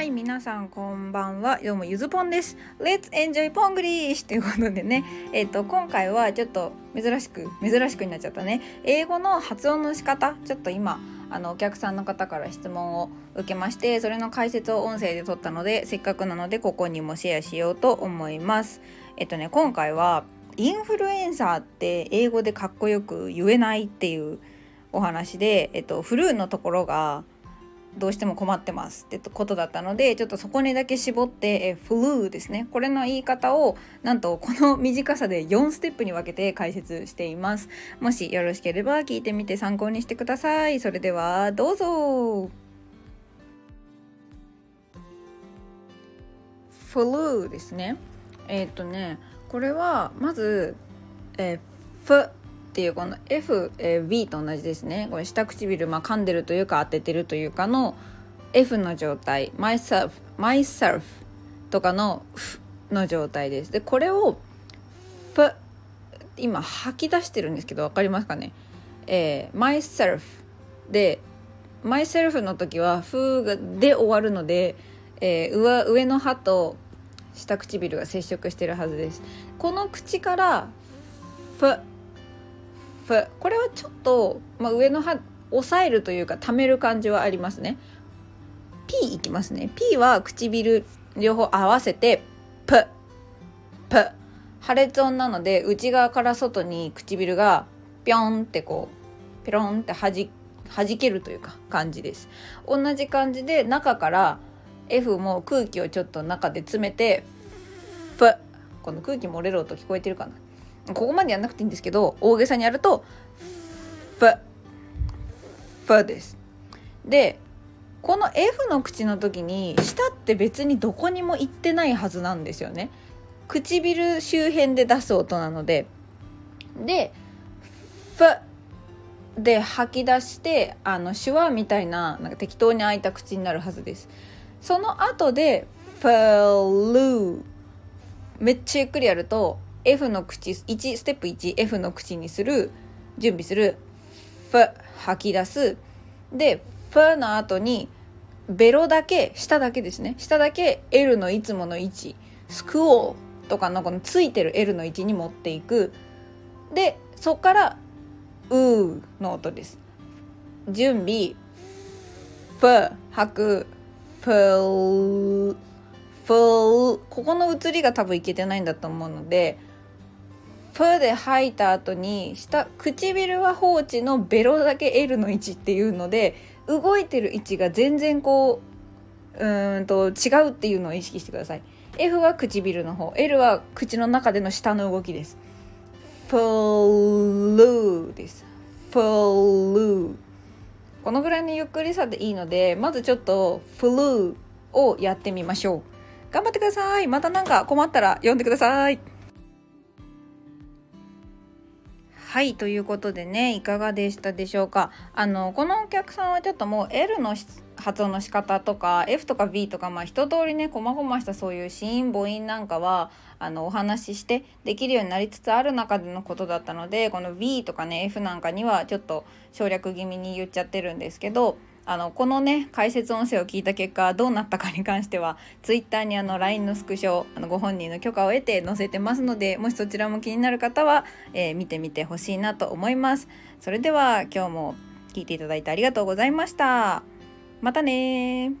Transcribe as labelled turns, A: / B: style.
A: はい皆さんこんばんは。どうもゆずぽんです。Let's enjoy ポングリッシュということでね。えっ、と今回はちょっと珍しく珍しくになっちゃったね。英語の発音の仕方。ちょっと今あのお客さんの方から質問を受けましてそれの解説を音声で撮ったのでせっかくなのでここにもシェアしようと思います。えっ、とね今回はインフルエンサーって英語でかっこよく言えないっていうお話で、えっと、フルーのところがどうしても困ってますってことだったのでちょっとそこにだけ絞ってフルーですね。これの言い方をなんとこの短さで4ステップに分けて解説しています。もしよろしければ聞いてみて参考にしてください。それではどうぞ。フルーですね。えー、っとねこれはまずえフっていうこの F、えー、B と同じですね。これ下唇、まあ、噛んでるというか当ててるというかの F の状態。Myself myself とかの F の状態です。でこれを F 今吐き出してるんですけど分かりますかね、えー、myself で myself の時は F がで終わるので、えー、上上の歯と下唇が接触してるはずです。この口から F フこれはちょっと、まあ、上の歯押さえるというか溜める感じはありますね。P いきますね。P は唇両方合わせてプ。プ。破裂音なので内側から外に唇がピョンってこうピロンってはじ弾けるというか感じです。同じ感じで中から F も空気をちょっと中で詰めてプ。この空気漏れる音聞こえてるかな？ここまでやんなくていいんですけど大げさにやるとフフです。でこの F の口の時に舌って別にどこにも行ってないはずなんですよね。唇周辺で出す音なので。でフで吐き出してあの手話みたいななんか適当に開いた口になるはずです。その後でフルー。めっちゃゆっくりやると F の口1ステップ 1F の口にする準備するフ吐き出す。でフの後にベロだけ下だけですね。下だけ L のいつもの位置。スクオーとかのこのついてる L の位置に持っていく。でそっからうーの音です。準備。フ吐く。フルフルここの移りが多分いけてないんだと思うのでプで吐いた後に下唇は放置のベロだけ L の位置っていうので動いてる位置が全然こううんと違うっていうのを意識してください。F は唇の方 L は口の中での下の動きです。フルーです。フルー。このぐらいのゆっくりさでいいのでまずちょっとフルーをやってみましょう。頑張ってください。また何か困ったら呼んでください。はいということでねいかがでしたでしょうか？あのこのお客さんはちょっともう L の発音の仕方とか F とか B とかまあ一通りねこまごましたそういう子音母音なんかはあのお話ししてできるようになりつつある中でのことだったのでこの B とかね F なんかにはちょっと省略気味に言っちゃってるんですけどあのこのね解説音声を聞いた結果どうなったかに関しては Twitter にあの LINE のスクショあのご本人の許可を得て載せてますのでもしそちらも気になる方は、えー、見てみてほしいなと思います。それでは今日も聞いていただいてありがとうございました。またね